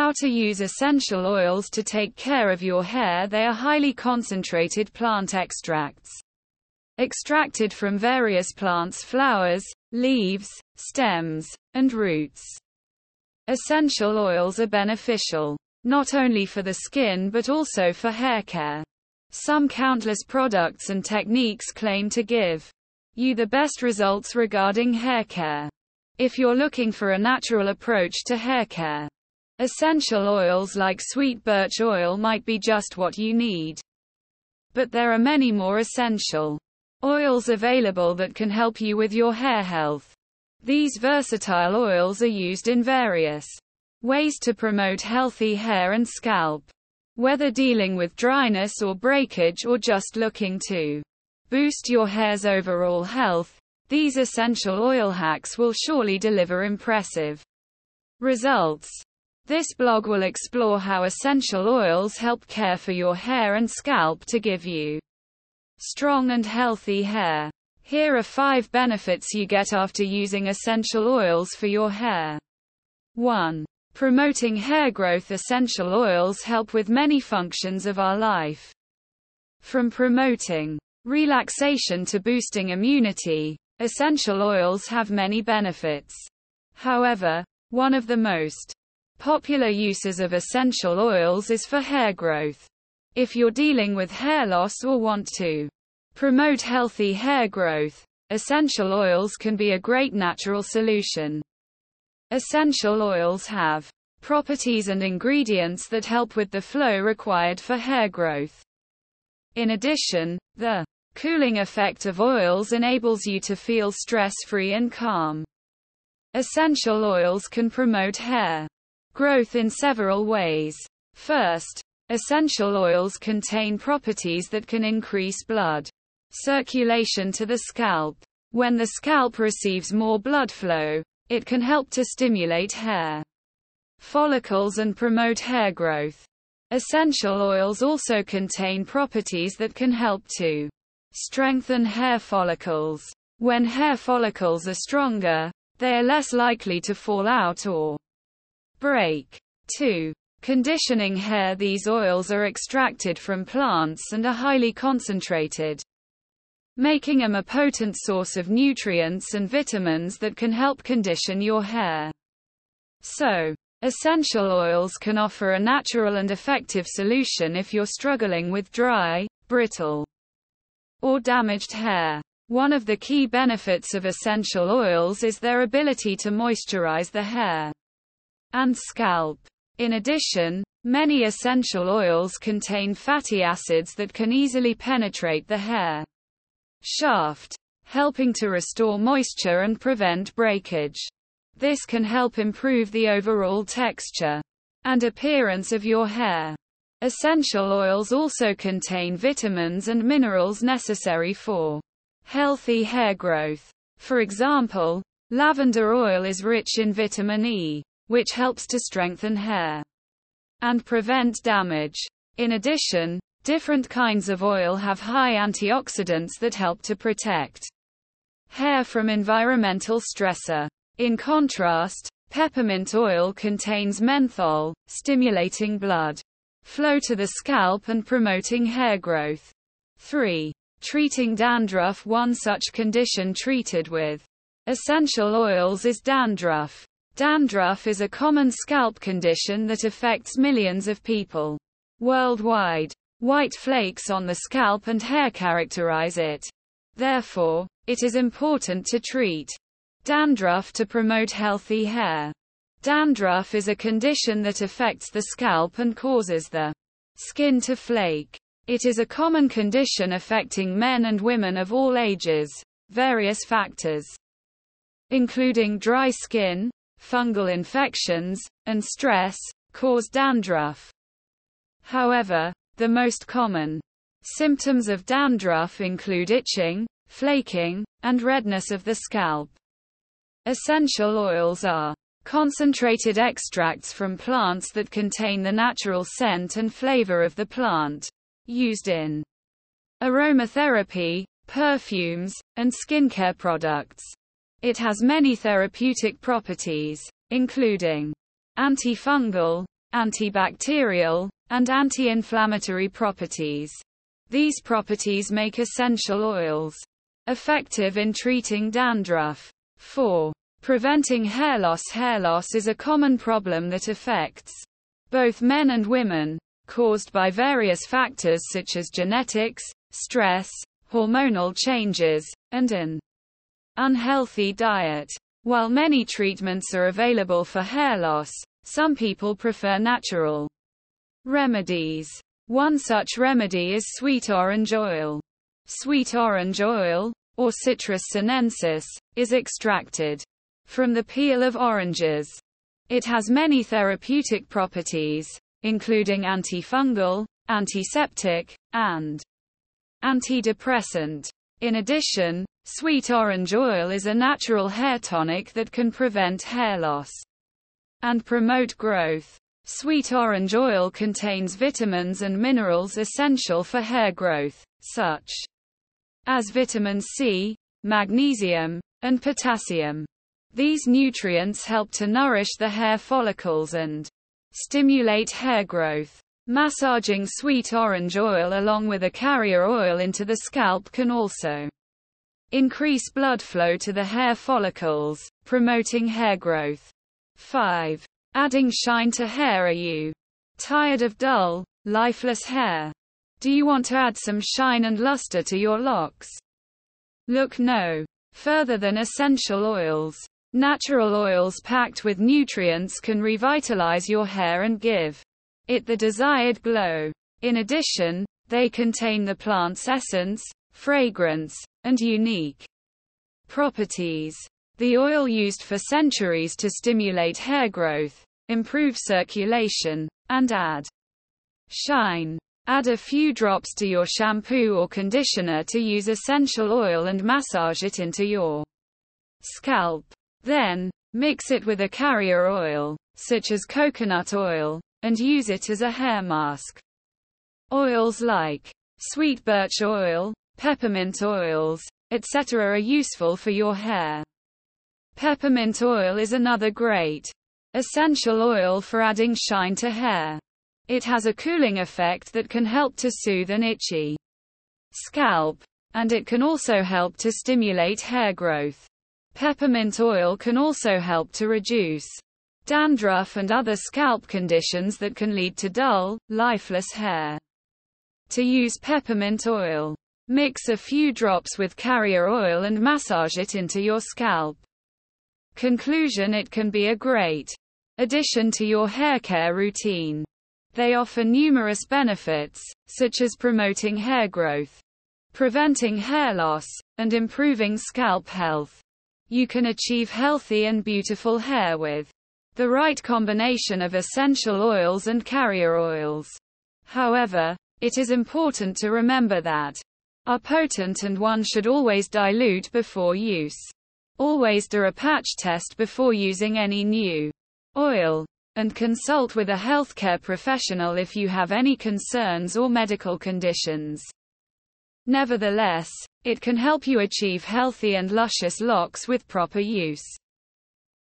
How to use essential oils to take care of your hair. They are highly concentrated plant extracts. Extracted from various plants' flowers, leaves, stems, and roots. Essential oils are beneficial, not only for the skin but also for hair care. Some countless products and techniques claim to give you the best results regarding hair care. If you're looking for a natural approach to hair care, essential oils like sweet birch oil might be just what you need. But there are many more essential oils available that can help you with your hair health. These versatile oils are used in various ways to promote healthy hair and scalp. Whether dealing with dryness or breakage or just looking to boost your hair's overall health, these essential oil hacks will surely deliver impressive results. This blog will explore how essential oils help care for your hair and scalp to give you strong and healthy hair. Here are 5 benefits you get after using essential oils for your hair. 1. Promoting hair growth Essential oils help with many functions of our life. From promoting relaxation to boosting immunity, essential oils have many benefits. However, one of the most popular uses of essential oils is for hair growth. If you're dealing with hair loss or want to Promote healthy hair growth. Essential oils can be a great natural solution. Essential oils have properties and ingredients that help with the flow required for hair growth. In addition, the cooling effect of oils enables you to feel stress-free and calm. Essential oils can promote hair growth in several ways. First, essential oils contain properties that can increase blood circulation to the scalp. When the scalp receives more blood flow, it can help to stimulate hair follicles and promote hair growth. Essential oils also contain properties that can help to strengthen hair follicles. When hair follicles are stronger, they are less likely to fall out or break. 2. Conditioning hair These oils are extracted from plants and are highly concentrated making them a potent source of nutrients and vitamins that can help condition your hair. So, essential oils can offer a natural and effective solution if you're struggling with dry, brittle, or damaged hair. One of the key benefits of essential oils is their ability to moisturize the hair and scalp. In addition, many essential oils contain fatty acids that can easily penetrate the hair shaft, helping to restore moisture and prevent breakage. This can help improve the overall texture and appearance of your hair. Essential oils also contain vitamins and minerals necessary for healthy hair growth. For example, lavender oil is rich in vitamin E, which helps to strengthen hair and prevent damage. In addition, Different kinds of oil have high antioxidants that help to protect hair from environmental stressor. In contrast, peppermint oil contains menthol, stimulating blood flow to the scalp and promoting hair growth. 3. Treating dandruff One such condition treated with essential oils is dandruff. Dandruff is a common scalp condition that affects millions of people worldwide. White flakes on the scalp and hair characterize it. Therefore, it is important to treat dandruff to promote healthy hair. Dandruff is a condition that affects the scalp and causes the skin to flake. It is a common condition affecting men and women of all ages. Various factors, including dry skin, fungal infections, and stress, cause dandruff. However, the most common symptoms of dandruff include itching, flaking, and redness of the scalp. Essential oils are concentrated extracts from plants that contain the natural scent and flavor of the plant, used in aromatherapy, perfumes, and skincare products. It has many therapeutic properties, including antifungal, antibacterial, and anti-inflammatory properties. These properties make essential oils effective in treating dandruff. 4. Preventing hair loss. Hair loss is a common problem that affects both men and women, caused by various factors such as genetics, stress, hormonal changes, and an unhealthy diet. While many treatments are available for hair loss, some people prefer natural remedies. One such remedy is sweet orange oil. Sweet orange oil, or Citrus sinensis, is extracted from the peel of oranges. It has many therapeutic properties, including antifungal, antiseptic, and antidepressant. In addition, sweet orange oil is a natural hair tonic that can prevent hair loss and promote growth. Sweet orange oil contains vitamins and minerals essential for hair growth, such as vitamin C, magnesium, and potassium. These nutrients help to nourish the hair follicles and stimulate hair growth. Massaging sweet orange oil along with a carrier oil into the scalp can also increase blood flow to the hair follicles, promoting hair growth. 5. Adding shine to hair. Are you tired of dull, lifeless hair? Do you want to add some shine and luster to your locks? Look no further than essential oils. Natural oils packed with nutrients can revitalize your hair and give it the desired glow. In addition, they contain the plant's essence, fragrance, and unique properties. The oil used for centuries to stimulate hair growth, improve circulation, and add shine. Add a few drops to your shampoo or conditioner to use essential oil and massage it into your scalp. Then, mix it with a carrier oil, such as coconut oil, and use it as a hair mask. Oils like sweet birch oil, peppermint oils, etc. are useful for your hair. Peppermint oil is another great essential oil for adding shine to hair. It has a cooling effect that can help to soothe an itchy scalp, and it can also help to stimulate hair growth. Peppermint oil can also help to reduce dandruff and other scalp conditions that can lead to dull, lifeless hair. To use peppermint oil, mix a few drops with carrier oil and massage it into your scalp. Conclusion It can be a great addition to your hair care routine. They offer numerous benefits, such as promoting hair growth, preventing hair loss, and improving scalp health. You can achieve healthy and beautiful hair with the right combination of essential oils and carrier oils. However, it is important to remember that are potent and one should always dilute before use. Always do a patch test before using any new oil and consult with a healthcare professional if you have any concerns or medical conditions. Nevertheless, it can help you achieve healthy and luscious locks with proper use.